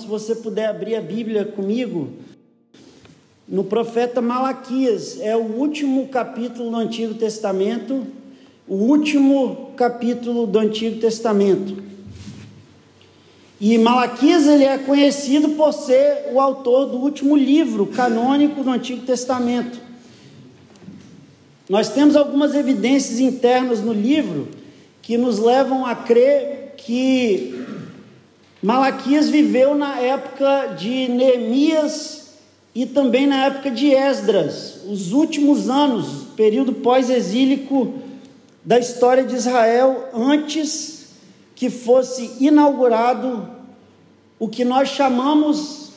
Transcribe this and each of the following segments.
se você puder abrir a Bíblia comigo, no profeta Malaquias, é o último capítulo do Antigo Testamento, o último capítulo do Antigo Testamento. E Malaquias ele é conhecido por ser o autor do último livro canônico do Antigo Testamento. Nós temos algumas evidências internas no livro que nos levam a crer que Malaquias viveu na época de Neemias e também na época de Esdras, os últimos anos, período pós-exílico da história de Israel, antes que fosse inaugurado o que nós chamamos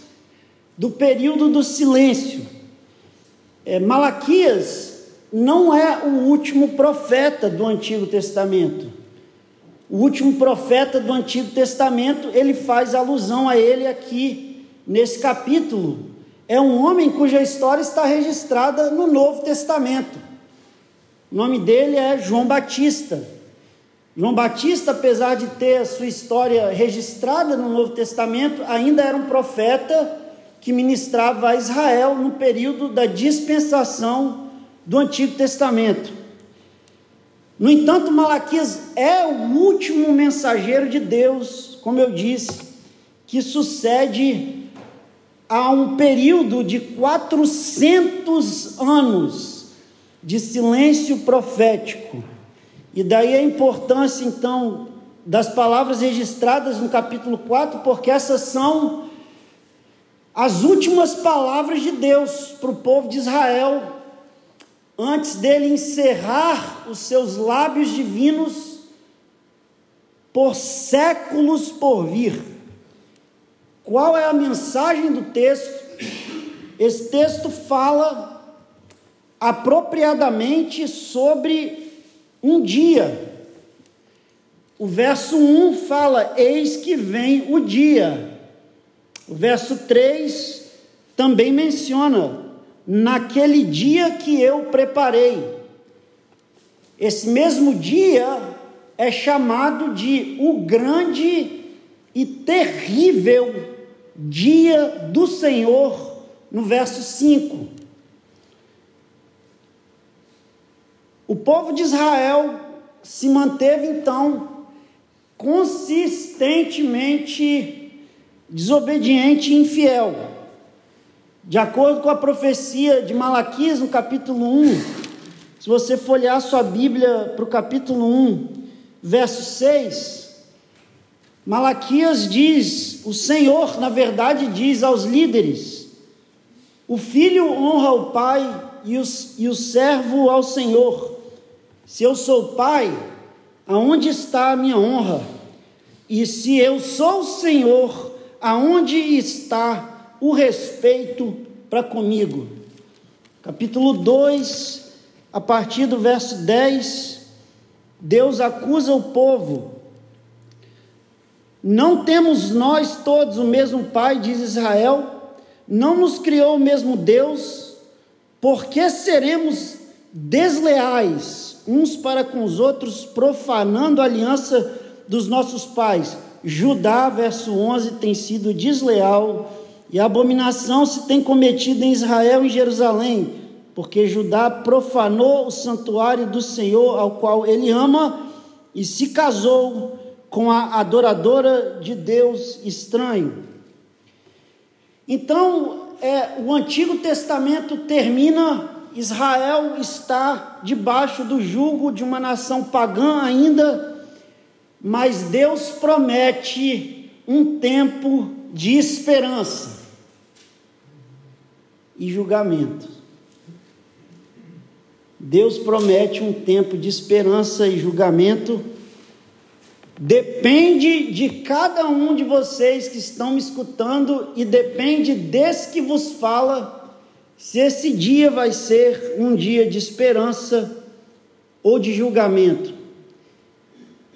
do período do silêncio. É, Malaquias não é o último profeta do Antigo Testamento. O último profeta do Antigo Testamento, ele faz alusão a ele aqui nesse capítulo. É um homem cuja história está registrada no Novo Testamento. O nome dele é João Batista. João Batista, apesar de ter a sua história registrada no Novo Testamento, ainda era um profeta que ministrava a Israel no período da dispensação do Antigo Testamento. No entanto, Malaquias é o último mensageiro de Deus, como eu disse, que sucede a um período de 400 anos de silêncio profético. E daí a importância, então, das palavras registradas no capítulo 4, porque essas são as últimas palavras de Deus para o povo de Israel, antes dele encerrar os seus lábios divinos por séculos por vir. Qual é a mensagem do texto? Esse texto fala apropriadamente sobre um dia. O verso 1 fala: Eis que vem o dia. O verso 3 também menciona: Naquele dia que eu preparei. Esse mesmo dia é chamado de o grande e terrível dia do Senhor, no verso 5. O povo de Israel se manteve então consistentemente desobediente e infiel. De acordo com a profecia de Malaquias no capítulo 1, se você folhear sua Bíblia para o capítulo 1, verso 6, Malaquias diz, o Senhor, na verdade, diz aos líderes: o filho honra o pai e, os, e o servo ao Senhor. Se eu sou pai, aonde está a minha honra? E se eu sou o Senhor, aonde está o respeito para comigo? Capítulo 2, a partir do verso 10, Deus acusa o povo. Não temos nós todos o mesmo Pai, diz Israel, não nos criou o mesmo Deus, por que seremos desleais uns para com os outros, profanando a aliança dos nossos pais. Judá, verso 11, tem sido desleal e abominação se tem cometido em Israel e Jerusalém, porque Judá profanou o santuário do Senhor, ao qual ele ama, e se casou com a adoradora de Deus estranho. Então, é, o Antigo Testamento termina Israel está debaixo do jugo de uma nação pagã ainda, mas Deus promete um tempo de esperança e julgamento. Deus promete um tempo de esperança e julgamento. Depende de cada um de vocês que estão me escutando e depende desse que vos fala se esse dia vai ser um dia de esperança ou de julgamento.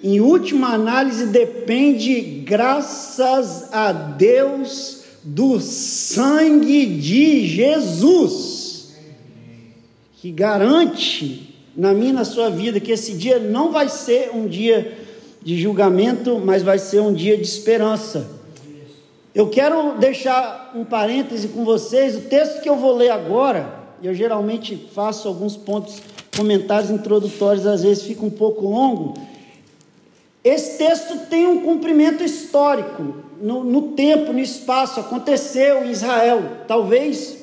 Em última análise, depende, graças a Deus, do sangue de Jesus, que garante na minha e na sua vida que esse dia não vai ser um dia de julgamento, mas vai ser um dia de esperança. Eu quero deixar um parêntese com vocês. O texto que eu vou ler agora, eu geralmente faço alguns pontos, comentários introdutórios, às vezes fica um pouco longo. Esse texto tem um cumprimento histórico no, no tempo, no espaço. Aconteceu em Israel. Talvez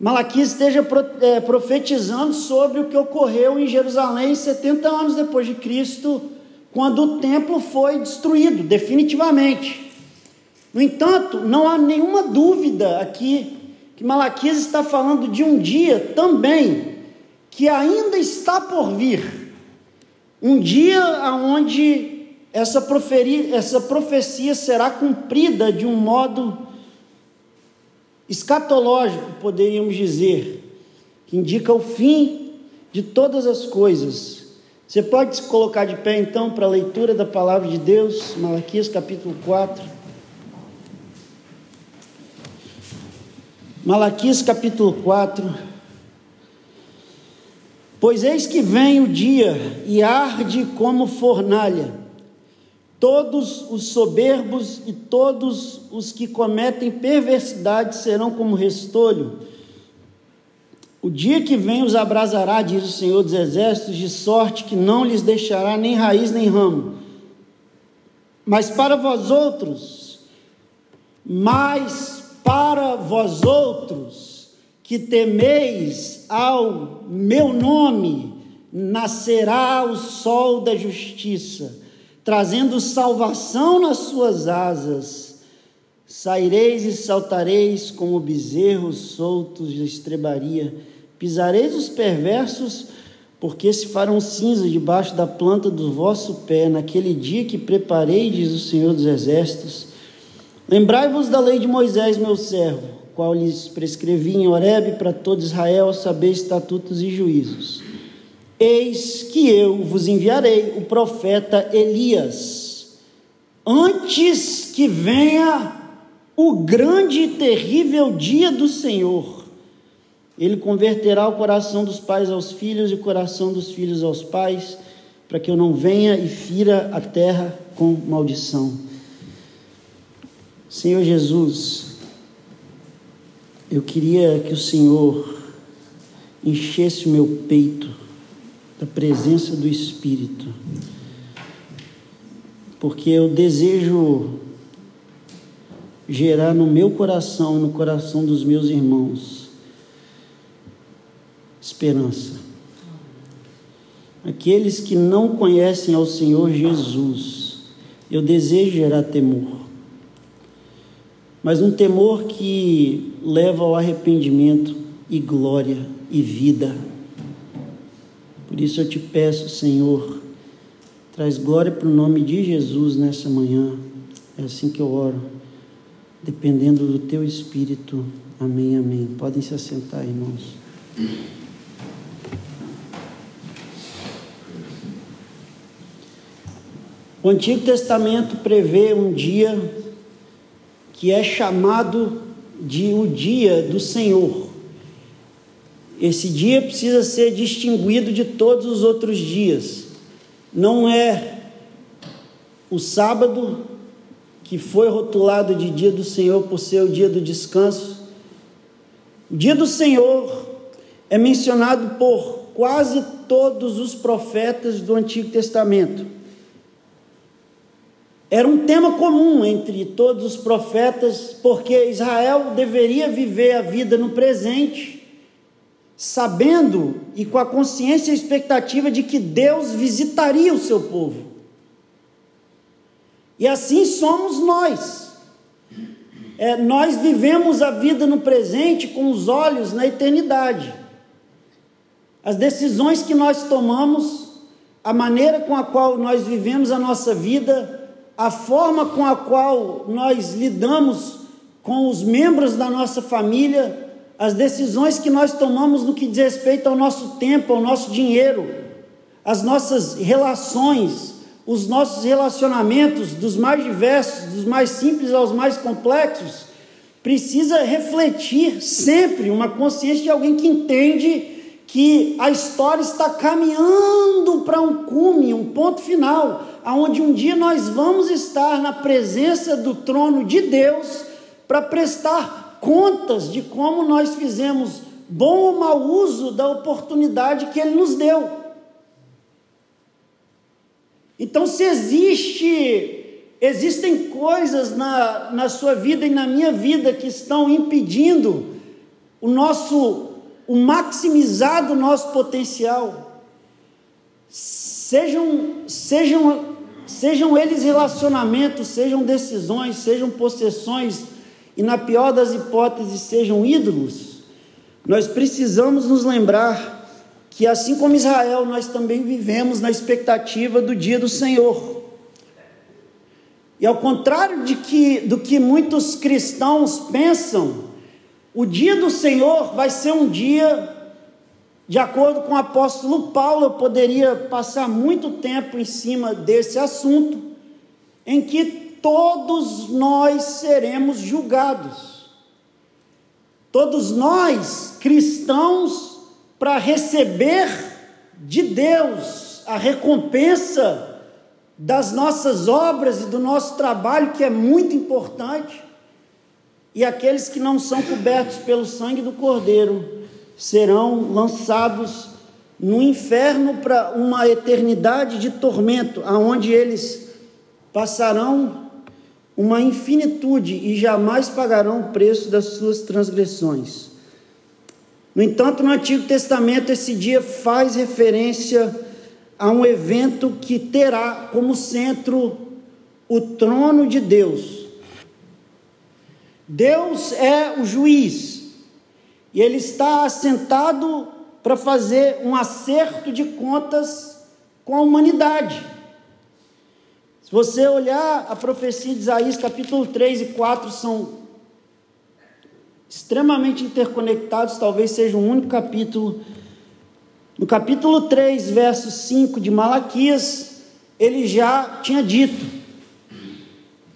Malaquias esteja é, profetizando sobre o que ocorreu em Jerusalém 70 anos depois de Cristo, quando o templo foi destruído definitivamente. No entanto, não há nenhuma dúvida aqui que Malaquias está falando de um dia também que ainda está por vir. Um dia onde essa, proferi, essa profecia será cumprida de um modo escatológico, poderíamos dizer, que indica o fim de todas as coisas. Você pode se colocar de pé então para a leitura da palavra de Deus, Malaquias capítulo 4. Malaquias capítulo 4. Pois eis que vem o dia e arde como fornalha Todos os soberbos e todos os que cometem perversidade serão como restolho. O dia que vem os abrasará, diz o Senhor dos Exércitos, de sorte que não lhes deixará nem raiz nem ramo. Mas para vós outros, mas para vós outros que temeis ao meu nome, nascerá o sol da justiça trazendo salvação nas suas asas. Saireis e saltareis como bezerros soltos de estrebaria. Pisareis os perversos, porque se farão cinza debaixo da planta do vosso pé, naquele dia que preparei, diz o Senhor dos Exércitos. Lembrai-vos da lei de Moisés, meu servo, qual lhes prescrevi em Horebe para todo Israel saber estatutos e juízos Eis que eu vos enviarei o profeta Elias, antes que venha o grande e terrível dia do Senhor. Ele converterá o coração dos pais aos filhos e o coração dos filhos aos pais, para que eu não venha e fira a terra com maldição. Senhor Jesus, eu queria que o Senhor enchesse o meu peito da presença do Espírito, porque eu desejo gerar no meu coração e no coração dos meus irmãos esperança. Aqueles que não conhecem ao Senhor Jesus, eu desejo gerar temor, mas um temor que leva ao arrependimento e glória e vida. Por isso eu te peço, Senhor, traz glória para o nome de Jesus nessa manhã. É assim que eu oro, dependendo do teu espírito. Amém, amém. Podem se assentar, irmãos. O Antigo Testamento prevê um dia que é chamado de o dia do Senhor. Esse dia precisa ser distinguido de todos os outros dias. Não é o sábado, que foi rotulado de dia do Senhor por ser o dia do descanso. O dia do Senhor é mencionado por quase todos os profetas do Antigo Testamento. Era um tema comum entre todos os profetas, porque Israel deveria viver a vida no presente sabendo e com a consciência e expectativa de que Deus visitaria o seu povo. E assim somos nós. É, nós vivemos a vida no presente com os olhos na eternidade. As decisões que nós tomamos, a maneira com a qual nós vivemos a nossa vida, a forma com a qual nós lidamos com os membros da nossa família, as decisões que nós tomamos no que diz respeito ao nosso tempo, ao nosso dinheiro, as nossas relações, os nossos relacionamentos, dos mais diversos, dos mais simples aos mais complexos, precisa refletir sempre uma consciência de alguém que entende que a história está caminhando para um cume, um ponto final, aonde um dia nós vamos estar na presença do trono de Deus para prestar contas de como nós fizemos bom ou mau uso da oportunidade que Ele nos deu. Então, se existe, existem coisas na, na sua vida e na minha vida que estão impedindo o nosso, o maximizar do nosso potencial, sejam, sejam, sejam eles relacionamentos, sejam decisões, sejam possessões, e na pior das hipóteses, sejam ídolos, nós precisamos nos lembrar que assim como Israel, nós também vivemos na expectativa do dia do Senhor. E ao contrário de que, do que muitos cristãos pensam, o dia do Senhor vai ser um dia, de acordo com o apóstolo Paulo, eu poderia passar muito tempo em cima desse assunto, em que todos nós seremos julgados. Todos nós, cristãos, para receber de Deus a recompensa das nossas obras e do nosso trabalho, que é muito importante, e aqueles que não são cobertos pelo sangue do Cordeiro serão lançados no inferno para uma eternidade de tormento, aonde eles passarão uma infinitude e jamais pagarão o preço das suas transgressões. No entanto, no Antigo Testamento, esse dia faz referência a um evento que terá como centro o trono de Deus. Deus é o juiz e ele está assentado para fazer um acerto de contas com a humanidade. Se você olhar a profecia de Isaías, capítulo 3 e 4 são extremamente interconectados, talvez seja um único capítulo. No capítulo 3, verso 5 de Malaquias, ele já tinha dito: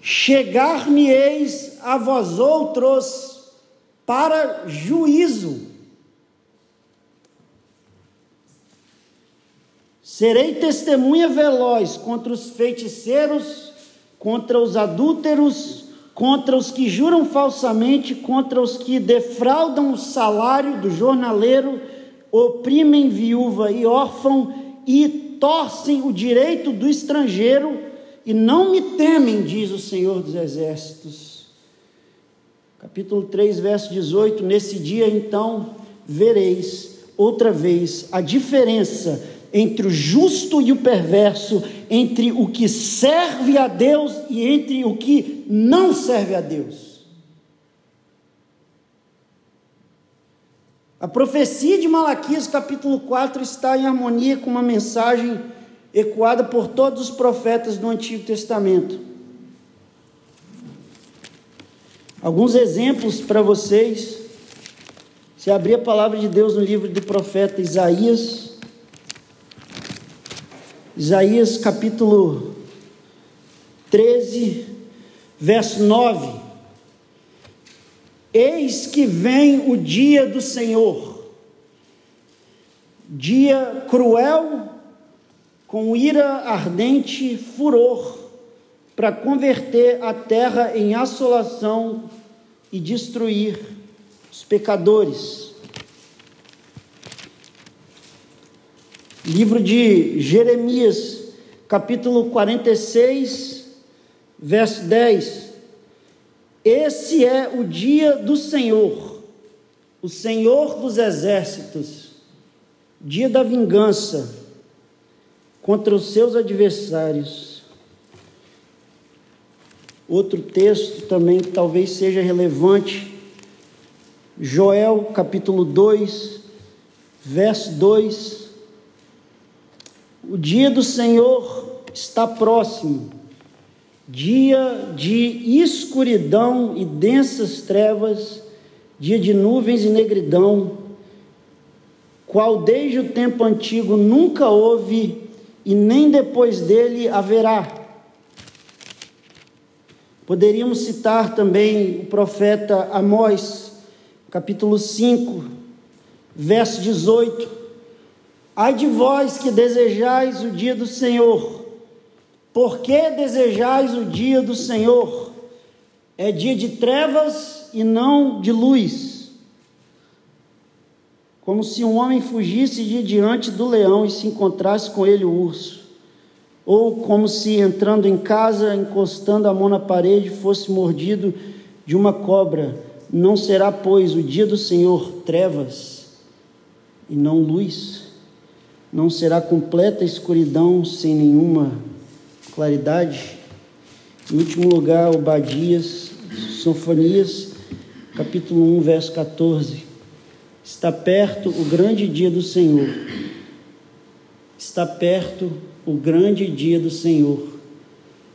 Chegar-me-eis a vós outros para juízo. Serei testemunha veloz contra os feiticeiros, contra os adúlteros, contra os que juram falsamente, contra os que defraudam o salário do jornaleiro, oprimem viúva e órfão e torcem o direito do estrangeiro e não me temem, diz o Senhor dos Exércitos. Capítulo 3, verso 18: Nesse dia então vereis outra vez a diferença entre o justo e o perverso, entre o que serve a Deus e entre o que não serve a Deus. A profecia de Malaquias, capítulo 4, está em harmonia com uma mensagem ecoada por todos os profetas do Antigo Testamento. Alguns exemplos para vocês. Se abrir a palavra de Deus no livro do profeta Isaías, Isaías capítulo 13, verso 9. Eis que vem o dia do Senhor, dia cruel, com ira ardente, furor, para converter a terra em assolação e destruir os pecadores. Livro de Jeremias, capítulo 46, verso 10. Esse é o dia do Senhor, o Senhor dos exércitos, dia da vingança contra os seus adversários. Outro texto também que talvez seja relevante, Joel capítulo 2, verso 2 o dia do Senhor está próximo, dia de escuridão e densas trevas, dia de nuvens e negridão, qual desde o tempo antigo nunca houve e nem depois dele haverá. Poderíamos citar também o profeta Amós, capítulo 5, verso 18 Ai de vós que desejais o dia do Senhor. Por que desejais o dia do Senhor? é dia de trevas e não de luz. Como se um homem fugisse de diante do leão e se encontrasse com ele o urso. Ou como se entrando em casa, encostando a mão na parede, fosse mordido de uma cobra. Não será, pois, o dia do Senhor trevas e não luz. Não será completa escuridão sem nenhuma claridade. Em último lugar, Obadias, Sofonias, capítulo 1, verso 14. Está perto o grande dia do Senhor. Está perto o grande dia do Senhor.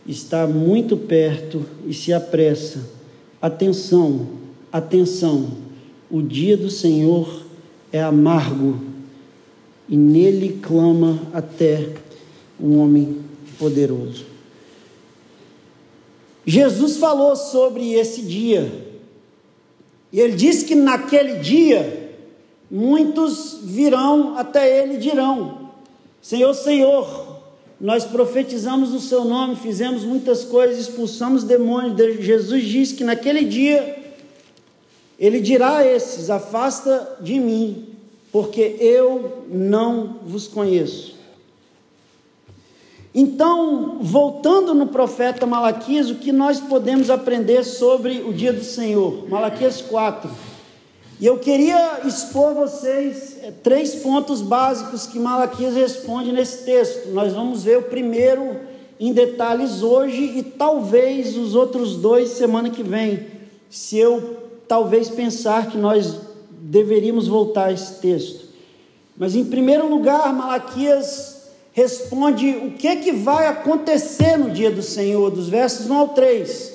Está muito perto e se apressa. Atenção, atenção. O dia do Senhor é amargo e nele clama até um homem poderoso. Jesus falou sobre esse dia. E ele disse que naquele dia muitos virão até ele e dirão: Senhor, Senhor, nós profetizamos o seu nome, fizemos muitas coisas, expulsamos demônios. Jesus disse que naquele dia ele dirá a esses: Afasta de mim, porque eu não vos conheço. Então, voltando no profeta Malaquias, o que nós podemos aprender sobre o dia do Senhor? Malaquias 4. E eu queria expor vocês eh, três pontos básicos que Malaquias responde nesse texto. Nós vamos ver o primeiro em detalhes hoje e talvez os outros dois semana que vem, se eu talvez pensar que nós deveríamos voltar a esse texto. Mas em primeiro lugar, Malaquias responde o que que vai acontecer no dia do Senhor, dos versos 1 ao 3.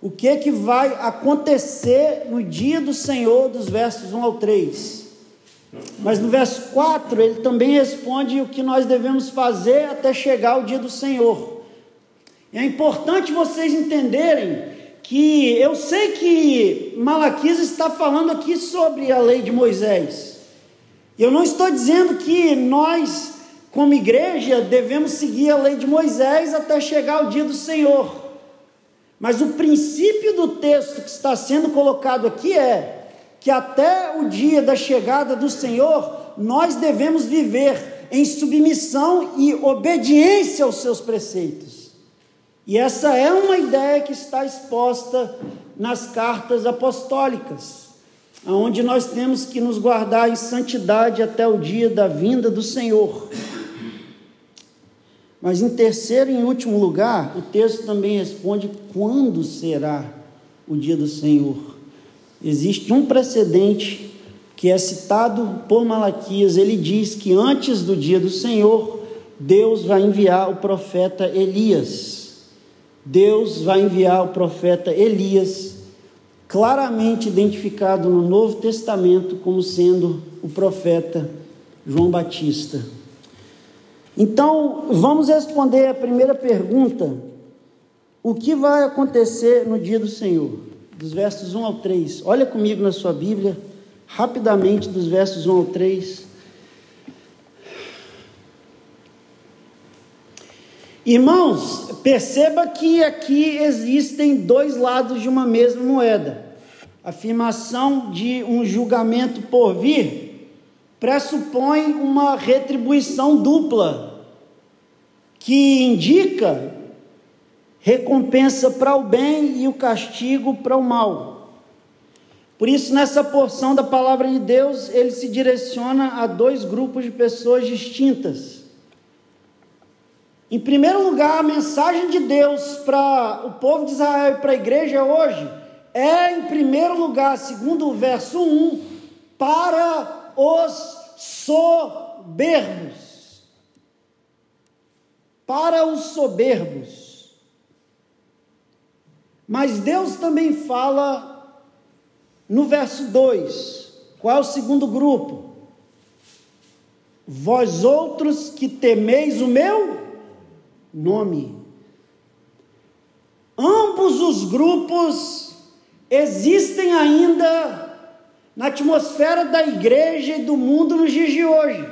O que que vai acontecer no dia do Senhor, dos versos 1 ao 3. Mas no verso 4, ele também responde o que nós devemos fazer até chegar o dia do Senhor. É importante vocês entenderem que eu sei que Malaquias está falando aqui sobre a lei de Moisés. Eu não estou dizendo que nós como igreja, devemos seguir a lei de Moisés até chegar o dia do Senhor. Mas o princípio do texto que está sendo colocado aqui é que até o dia da chegada do Senhor, nós devemos viver em submissão e obediência aos seus preceitos. E essa é uma ideia que está exposta nas cartas apostólicas, onde nós temos que nos guardar em santidade até o dia da vinda do Senhor. Mas em terceiro e último lugar, o texto também responde quando será o dia do Senhor. Existe um precedente que é citado por Malaquias, ele diz que antes do dia do Senhor, Deus vai enviar o profeta Elias. Deus vai enviar o profeta Elias, claramente identificado no Novo Testamento como sendo o profeta João Batista. Então, vamos responder a primeira pergunta: o que vai acontecer no dia do Senhor? Dos versos 1 ao 3. Olha comigo na sua Bíblia, rapidamente, dos versos 1 ao 3. Irmãos, perceba que aqui existem dois lados de uma mesma moeda. A afirmação de um julgamento por vir pressupõe uma retribuição dupla que indica recompensa para o bem e o castigo para o mal. Por isso, nessa porção da palavra de Deus, ele se direciona a dois grupos de pessoas distintas. Em primeiro lugar, a mensagem de Deus para o povo de Israel e para a igreja hoje é, em primeiro lugar, segundo o verso 1, para os soberbos para os soberbos. Mas Deus também fala no verso 2: qual é o segundo grupo? Vós outros que temeis o meu nome. Ambos os grupos existem ainda na atmosfera da igreja e do mundo nos dias de hoje.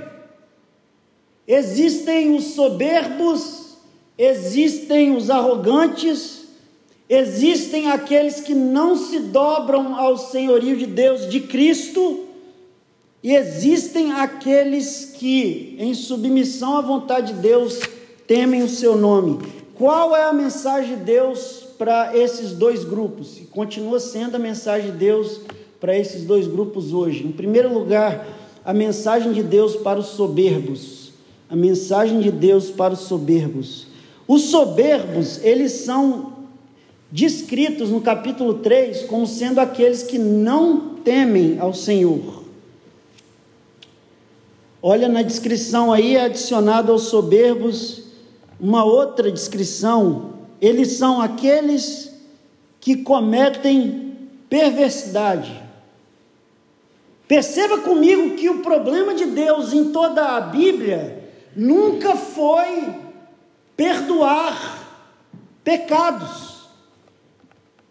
Existem os soberbos, existem os arrogantes, Existem aqueles que não se dobram ao senhorio de Deus, de Cristo, e existem aqueles que, em submissão à vontade de Deus, temem o seu nome. Qual é a mensagem de Deus para esses dois grupos? E continua sendo a mensagem de Deus para esses dois grupos hoje. Em primeiro lugar, a mensagem de Deus para os soberbos. A mensagem de Deus para os soberbos. Os soberbos, eles são descritos no capítulo 3 como sendo aqueles que não temem ao Senhor. Olha na descrição aí, adicionado aos soberbos, uma outra descrição. Eles são aqueles que cometem perversidade. Perceba comigo que o problema de Deus em toda a Bíblia nunca foi perdoar pecados.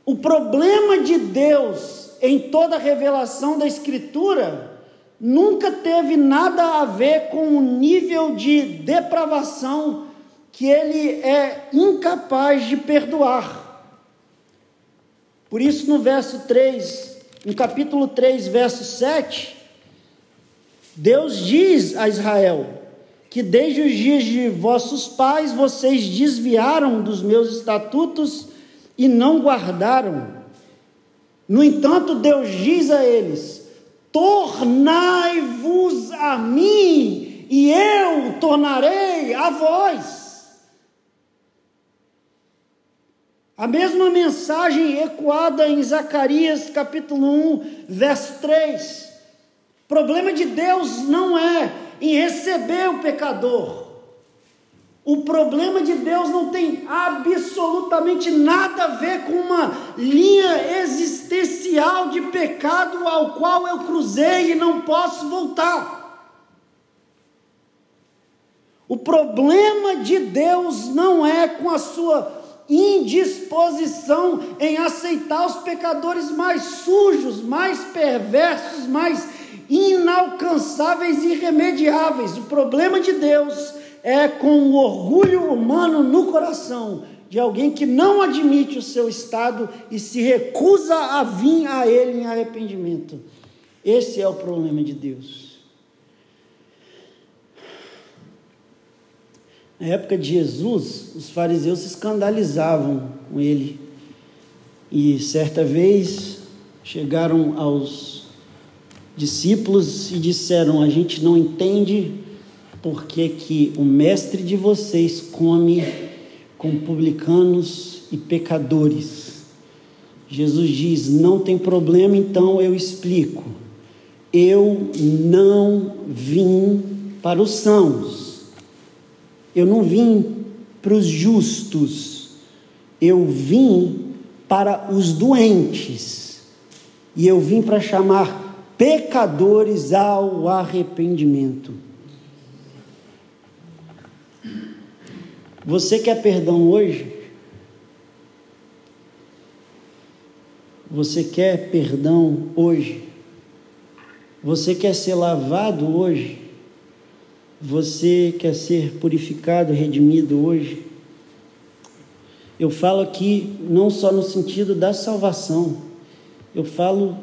O problema de Deus em toda a revelação da Escritura nunca teve nada a ver com o nível de depravação que ele é incapaz de perdoar. Por isso, no verso 3, no capítulo 3, verso 7, Deus diz a Israel que desde os dias de vossos pais vocês desviaram dos meus estatutos e não guardaram. No entanto, Deus diz a eles: Tornai-vos a mim, e eu tornarei a vós. A mesma mensagem ecoada em Zacarias capítulo 1, verso 3. O problema de Deus não é em receber o pecador. O problema de Deus não tem absolutamente nada a ver com uma linha existencial de pecado ao qual eu cruzei e não posso voltar. O problema de Deus não é com a sua indisposição em aceitar os pecadores mais sujos, mais perversos, mais inalcançáveis e irremediáveis. O problema de Deus é com o orgulho humano no coração de alguém que não admite o seu estado e se recusa a vir a Ele em arrependimento. Esse é o problema de Deus. Na época de Jesus, os fariseus se escandalizavam com ele. E certa vez chegaram aos discípulos e disseram: A gente não entende porque que o mestre de vocês come com publicanos e pecadores. Jesus diz: não tem problema, então eu explico. Eu não vim para os sãos, eu não vim para os justos, eu vim para os doentes, e eu vim para chamar pecadores ao arrependimento. Você quer perdão hoje? Você quer perdão hoje? Você quer ser lavado hoje? Você quer ser purificado, redimido hoje? Eu falo aqui não só no sentido da salvação, eu falo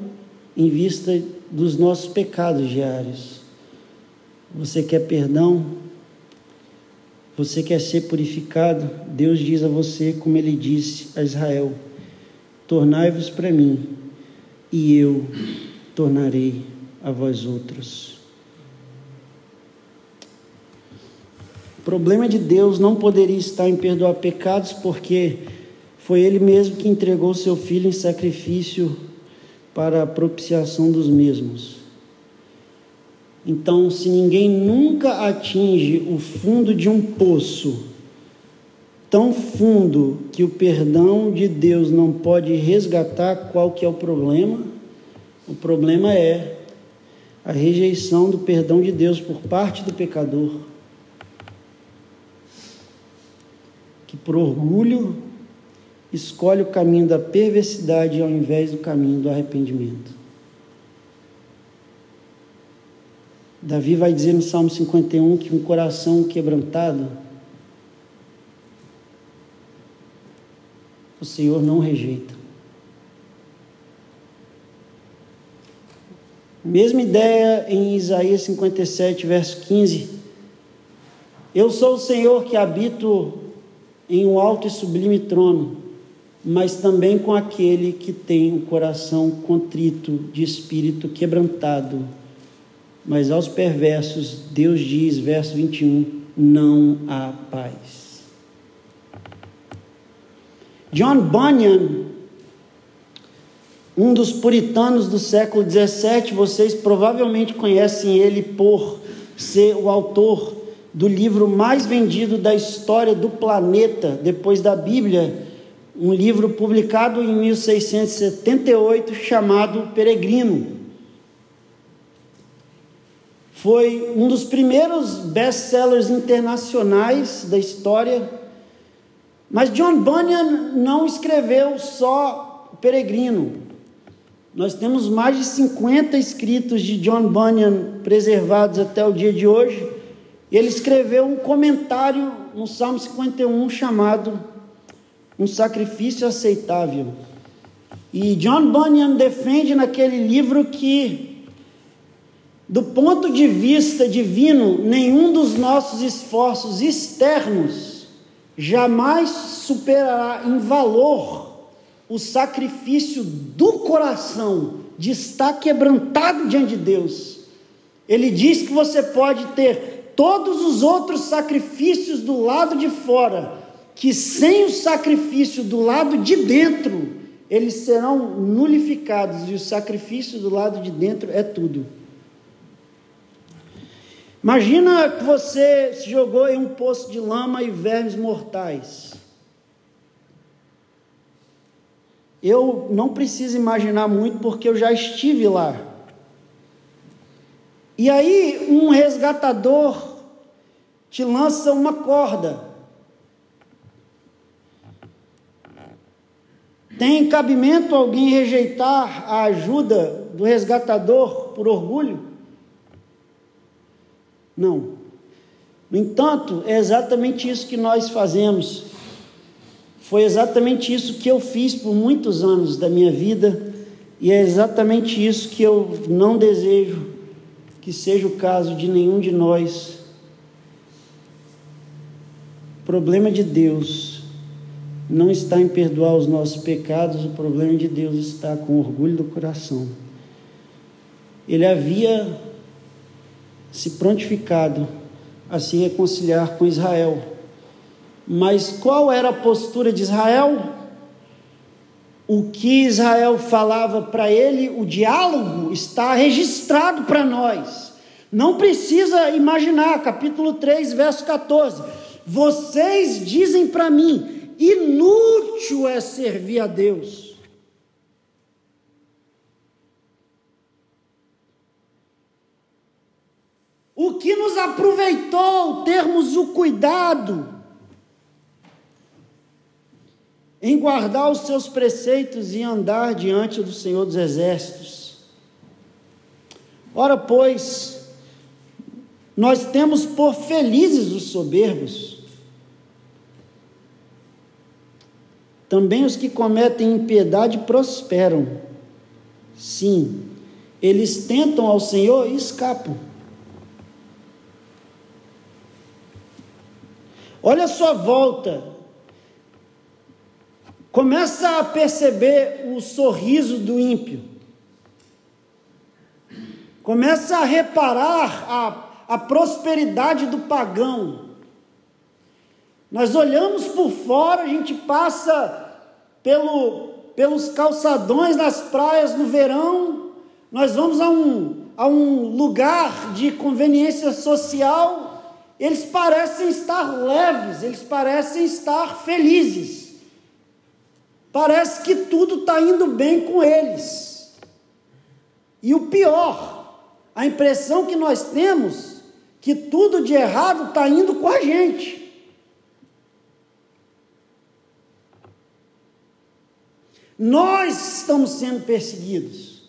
em vista dos nossos pecados diários. Você quer perdão? Você quer ser purificado? Deus diz a você, como ele disse a Israel: Tornai-vos para mim, e eu tornarei a vós outros. O problema de Deus não poderia estar em perdoar pecados, porque foi Ele mesmo que entregou seu Filho em sacrifício para a propiciação dos mesmos. Então, se ninguém nunca atinge o fundo de um poço, tão fundo que o perdão de Deus não pode resgatar, qual que é o problema? O problema é a rejeição do perdão de Deus por parte do pecador. Que por orgulho escolhe o caminho da perversidade ao invés do caminho do arrependimento. Davi vai dizer no Salmo 51 que um coração quebrantado o Senhor não rejeita. Mesma ideia em Isaías 57, verso 15. Eu sou o Senhor que habito em um alto e sublime trono, mas também com aquele que tem o coração contrito, de espírito quebrantado. Mas aos perversos, Deus diz, verso 21, não há paz. John Bunyan, um dos puritanos do século 17, vocês provavelmente conhecem ele por ser o autor do livro mais vendido da história do planeta, depois da Bíblia, um livro publicado em 1678 chamado Peregrino. Foi um dos primeiros best-sellers internacionais da história. Mas John Bunyan não escreveu só Peregrino. Nós temos mais de 50 escritos de John Bunyan preservados até o dia de hoje. Ele escreveu um comentário no Salmo 51 chamado Um Sacrifício Aceitável. E John Bunyan defende naquele livro que do ponto de vista divino, nenhum dos nossos esforços externos jamais superará em valor o sacrifício do coração de estar quebrantado diante de Deus. Ele diz que você pode ter todos os outros sacrifícios do lado de fora, que sem o sacrifício do lado de dentro, eles serão nulificados, e o sacrifício do lado de dentro é tudo. Imagina que você se jogou em um poço de lama e vermes mortais. Eu não preciso imaginar muito porque eu já estive lá. E aí um resgatador te lança uma corda. Tem cabimento alguém rejeitar a ajuda do resgatador por orgulho? Não. No entanto, é exatamente isso que nós fazemos. Foi exatamente isso que eu fiz por muitos anos da minha vida, e é exatamente isso que eu não desejo que seja o caso de nenhum de nós. O problema de Deus não está em perdoar os nossos pecados, o problema de Deus está com orgulho do coração. Ele havia se prontificado a se reconciliar com Israel. Mas qual era a postura de Israel? O que Israel falava para ele, o diálogo está registrado para nós. Não precisa imaginar, capítulo 3, verso 14. Vocês dizem para mim: inútil é servir a Deus. O que nos aproveitou termos o cuidado em guardar os seus preceitos e andar diante do Senhor dos Exércitos. Ora, pois, nós temos por felizes os soberbos, também os que cometem impiedade prosperam. Sim, eles tentam ao Senhor e escapam. Olha a sua volta. Começa a perceber o sorriso do ímpio. Começa a reparar a, a prosperidade do pagão. Nós olhamos por fora, a gente passa pelo, pelos calçadões das praias no verão, nós vamos a um, a um lugar de conveniência social eles parecem estar leves, eles parecem estar felizes. Parece que tudo está indo bem com eles. E o pior, a impressão que nós temos que tudo de errado está indo com a gente. Nós estamos sendo perseguidos.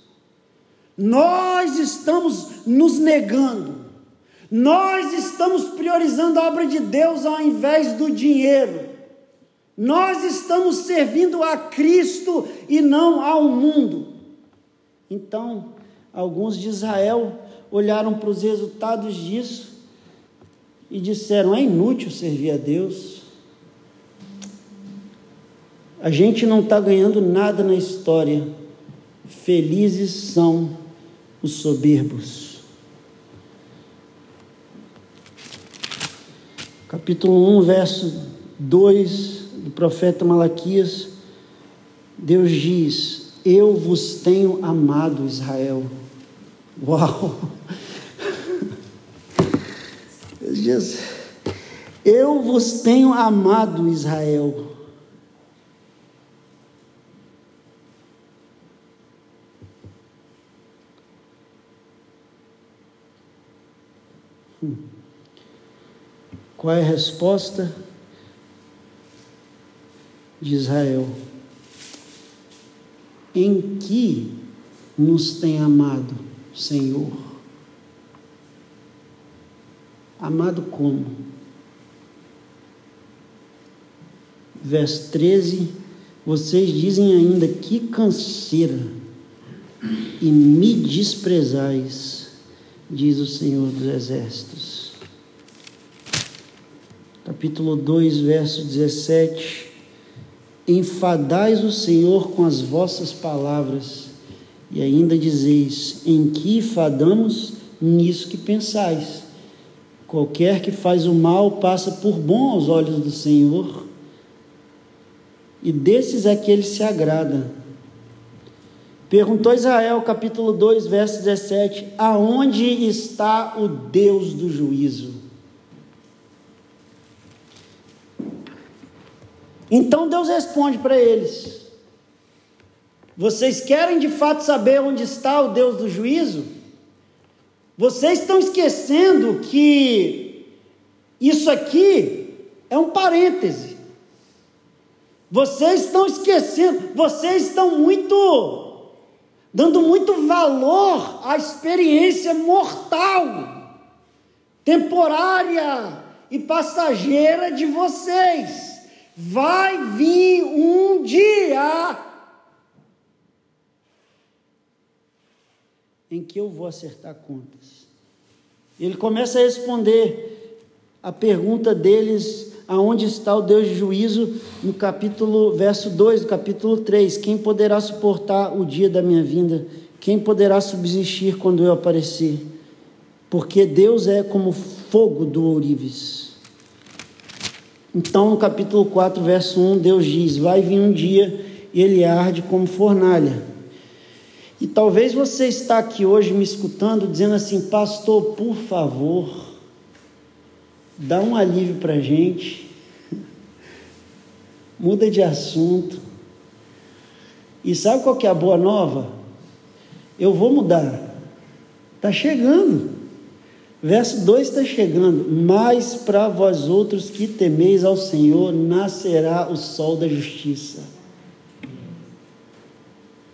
Nós estamos nos negando. Nós estamos priorizando a obra de Deus ao invés do dinheiro. Nós estamos servindo a Cristo e não ao mundo. Então, alguns de Israel olharam para os resultados disso e disseram: é inútil servir a Deus. A gente não está ganhando nada na história. Felizes são os soberbos. Capítulo 1, verso 2 do profeta Malaquias, Deus diz: Eu vos tenho amado, Israel. Uau! Eu vos tenho amado, Israel. Qual é a resposta de Israel? Em que nos tem amado, Senhor? Amado como? Verso 13: Vocês dizem ainda que canseira e me desprezais, diz o Senhor dos Exércitos capítulo 2, verso 17: Enfadais o Senhor com as vossas palavras, e ainda dizeis: Em que fadamos? Nisso que pensais. Qualquer que faz o mal passa por bom aos olhos do Senhor, e desses é que ele se agrada. Perguntou Israel, capítulo 2, verso 17: Aonde está o Deus do juízo? Então Deus responde para eles: Vocês querem de fato saber onde está o Deus do juízo? Vocês estão esquecendo que isso aqui é um parêntese. Vocês estão esquecendo, vocês estão muito dando muito valor à experiência mortal, temporária e passageira de vocês. Vai vir um dia em que eu vou acertar contas. Ele começa a responder a pergunta deles, aonde está o Deus de juízo, no capítulo, verso 2 do capítulo 3. Quem poderá suportar o dia da minha vinda? Quem poderá subsistir quando eu aparecer? Porque Deus é como fogo do ourives então, no capítulo 4, verso 1, Deus diz: Vai vir um dia e ele arde como fornalha. E talvez você está aqui hoje me escutando dizendo assim, pastor, por favor, dá um alívio para gente, muda de assunto. E sabe qual que é a boa nova? Eu vou mudar. Está chegando. Verso 2 está chegando. Mas para vós outros que temeis ao Senhor, nascerá o sol da justiça.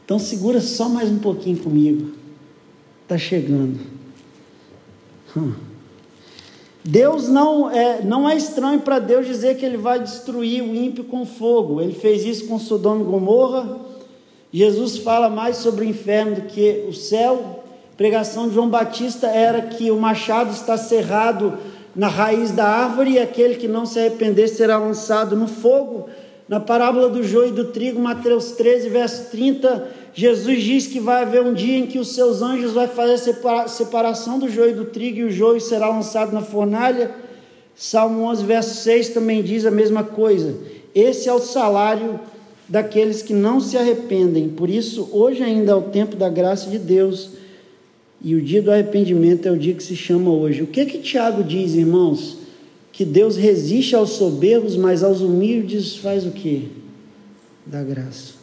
Então segura só mais um pouquinho comigo. Está chegando. Hum. Deus não é, não é estranho para Deus dizer que ele vai destruir o ímpio com fogo. Ele fez isso com Sodoma e Gomorra. Jesus fala mais sobre o inferno do que o céu pregação de João Batista era que o machado está cerrado na raiz da árvore e aquele que não se arrepender será lançado no fogo. Na parábola do joio e do trigo, Mateus 13, verso 30, Jesus diz que vai haver um dia em que os seus anjos vão fazer a separação do joio e do trigo e o joio será lançado na fornalha. Salmo 11, verso 6 também diz a mesma coisa. Esse é o salário daqueles que não se arrependem. Por isso, hoje ainda é o tempo da graça de Deus e o dia do arrependimento é o dia que se chama hoje. O que que Tiago diz, irmãos? Que Deus resiste aos soberbos, mas aos humildes faz o quê? Dá graça.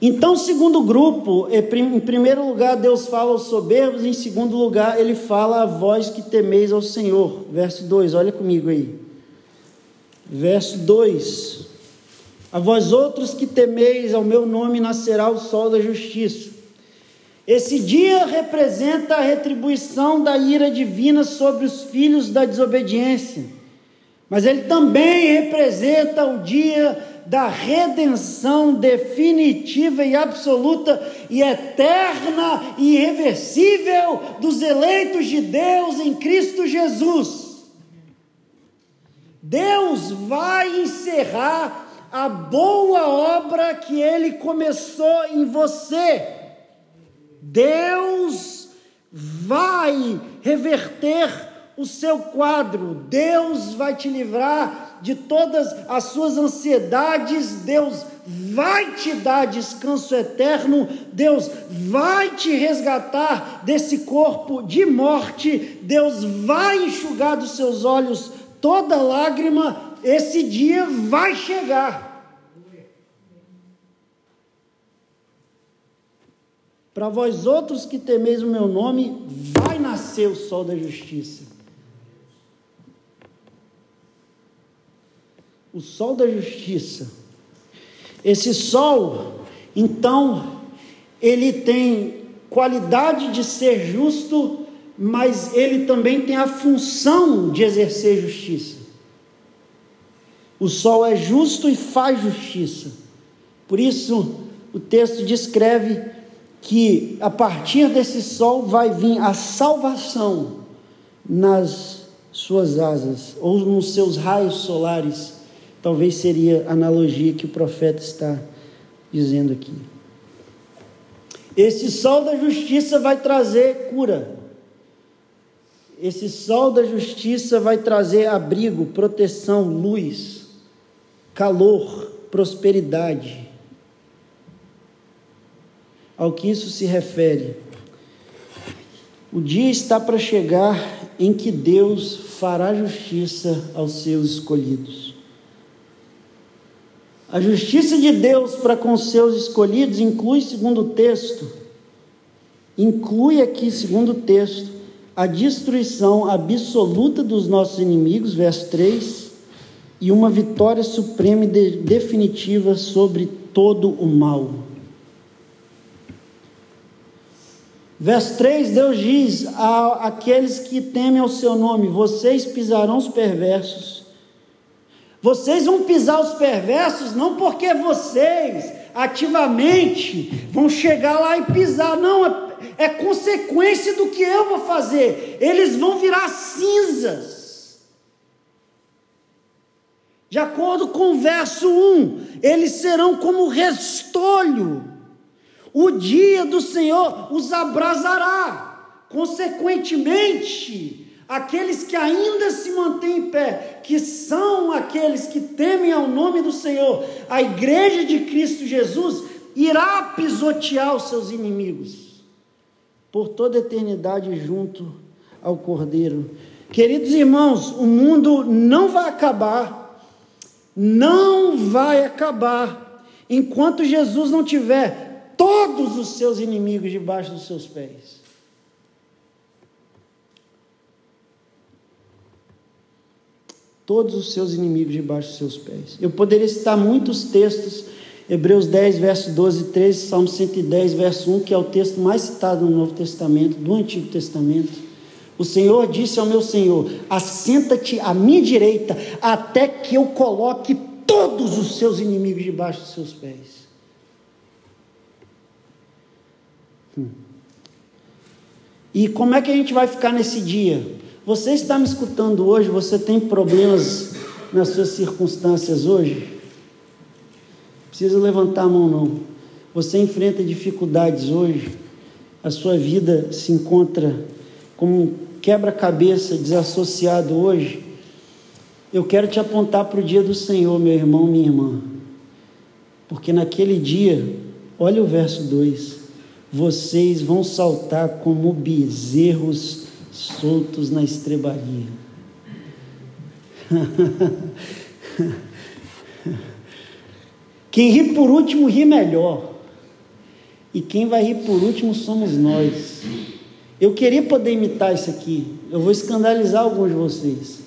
Então, segundo grupo, em primeiro lugar, Deus fala aos soberbos, em segundo lugar, ele fala a vós que temeis ao Senhor. Verso 2, olha comigo aí. Verso 2: A vós outros que temeis ao meu nome nascerá o sol da justiça. Esse dia representa a retribuição da ira divina sobre os filhos da desobediência. Mas ele também representa o dia da redenção definitiva e absoluta e eterna e irreversível dos eleitos de Deus em Cristo Jesus. Deus vai encerrar a boa obra que ele começou em você. Deus vai reverter o seu quadro, Deus vai te livrar de todas as suas ansiedades, Deus vai te dar descanso eterno, Deus vai te resgatar desse corpo de morte, Deus vai enxugar dos seus olhos toda lágrima, esse dia vai chegar. Para vós outros que temeis o meu nome, vai nascer o sol da justiça. O sol da justiça. Esse sol, então, ele tem qualidade de ser justo, mas ele também tem a função de exercer justiça. O sol é justo e faz justiça. Por isso, o texto descreve que a partir desse sol vai vir a salvação nas suas asas ou nos seus raios solares. Talvez seria a analogia que o profeta está dizendo aqui. Esse sol da justiça vai trazer cura. Esse sol da justiça vai trazer abrigo, proteção, luz, calor, prosperidade ao que isso se refere. O dia está para chegar em que Deus fará justiça aos seus escolhidos. A justiça de Deus para com seus escolhidos inclui, segundo o texto, inclui aqui, segundo o texto, a destruição absoluta dos nossos inimigos, verso 3, e uma vitória suprema e definitiva sobre todo o mal. Verso 3, Deus diz a aqueles que temem ao seu nome: vocês pisarão os perversos. Vocês vão pisar os perversos não porque vocês ativamente vão chegar lá e pisar, não, é, é consequência do que eu vou fazer. Eles vão virar cinzas. De acordo com o verso 1, eles serão como restolho o dia do Senhor os abrasará. Consequentemente, aqueles que ainda se mantêm em pé, que são aqueles que temem ao nome do Senhor, a igreja de Cristo Jesus irá pisotear os seus inimigos por toda eternidade junto ao Cordeiro. Queridos irmãos, o mundo não vai acabar, não vai acabar, enquanto Jesus não tiver todos os seus inimigos debaixo dos seus pés. Todos os seus inimigos debaixo dos seus pés. Eu poderia citar muitos textos, Hebreus 10, verso 12 e 13, Salmo 110, verso 1, que é o texto mais citado no Novo Testamento, do Antigo Testamento. O Senhor disse ao meu Senhor: Assenta-te à minha direita, até que eu coloque todos os seus inimigos debaixo dos seus pés. E como é que a gente vai ficar nesse dia? Você está me escutando hoje? Você tem problemas nas suas circunstâncias hoje? Precisa levantar a mão não. Você enfrenta dificuldades hoje? A sua vida se encontra como um quebra-cabeça desassociado hoje? Eu quero te apontar para o dia do Senhor, meu irmão, minha irmã. Porque naquele dia, olha o verso 2 vocês vão saltar como bezerros soltos na estrebaria. Quem ri por último ri melhor. E quem vai rir por último somos nós. Eu queria poder imitar isso aqui. Eu vou escandalizar alguns de vocês.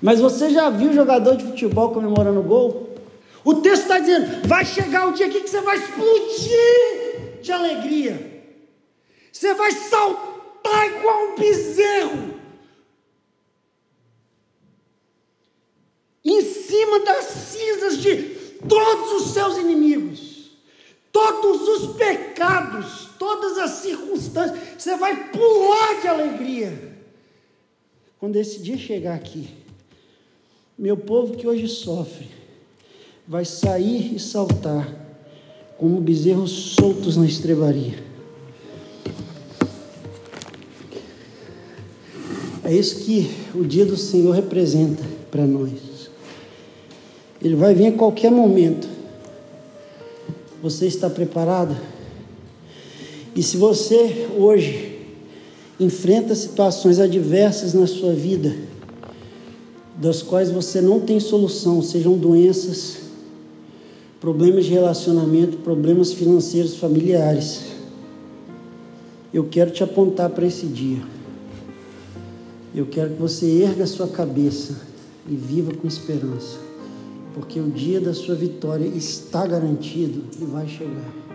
Mas você já viu jogador de futebol comemorando gol? O texto está dizendo: vai chegar o dia que você vai explodir de alegria. Você vai saltar igual um bezerro. Em cima das cinzas de todos os seus inimigos, todos os pecados, todas as circunstâncias, você vai pular de alegria. Quando esse dia chegar aqui, meu povo que hoje sofre, vai sair e saltar como bezerros soltos na estrebaria. É isso que o dia do Senhor representa para nós. Ele vai vir a qualquer momento. Você está preparado? E se você hoje enfrenta situações adversas na sua vida, das quais você não tem solução, sejam doenças, problemas de relacionamento, problemas financeiros familiares, eu quero te apontar para esse dia. Eu quero que você erga sua cabeça e viva com esperança, porque o dia da sua vitória está garantido e vai chegar.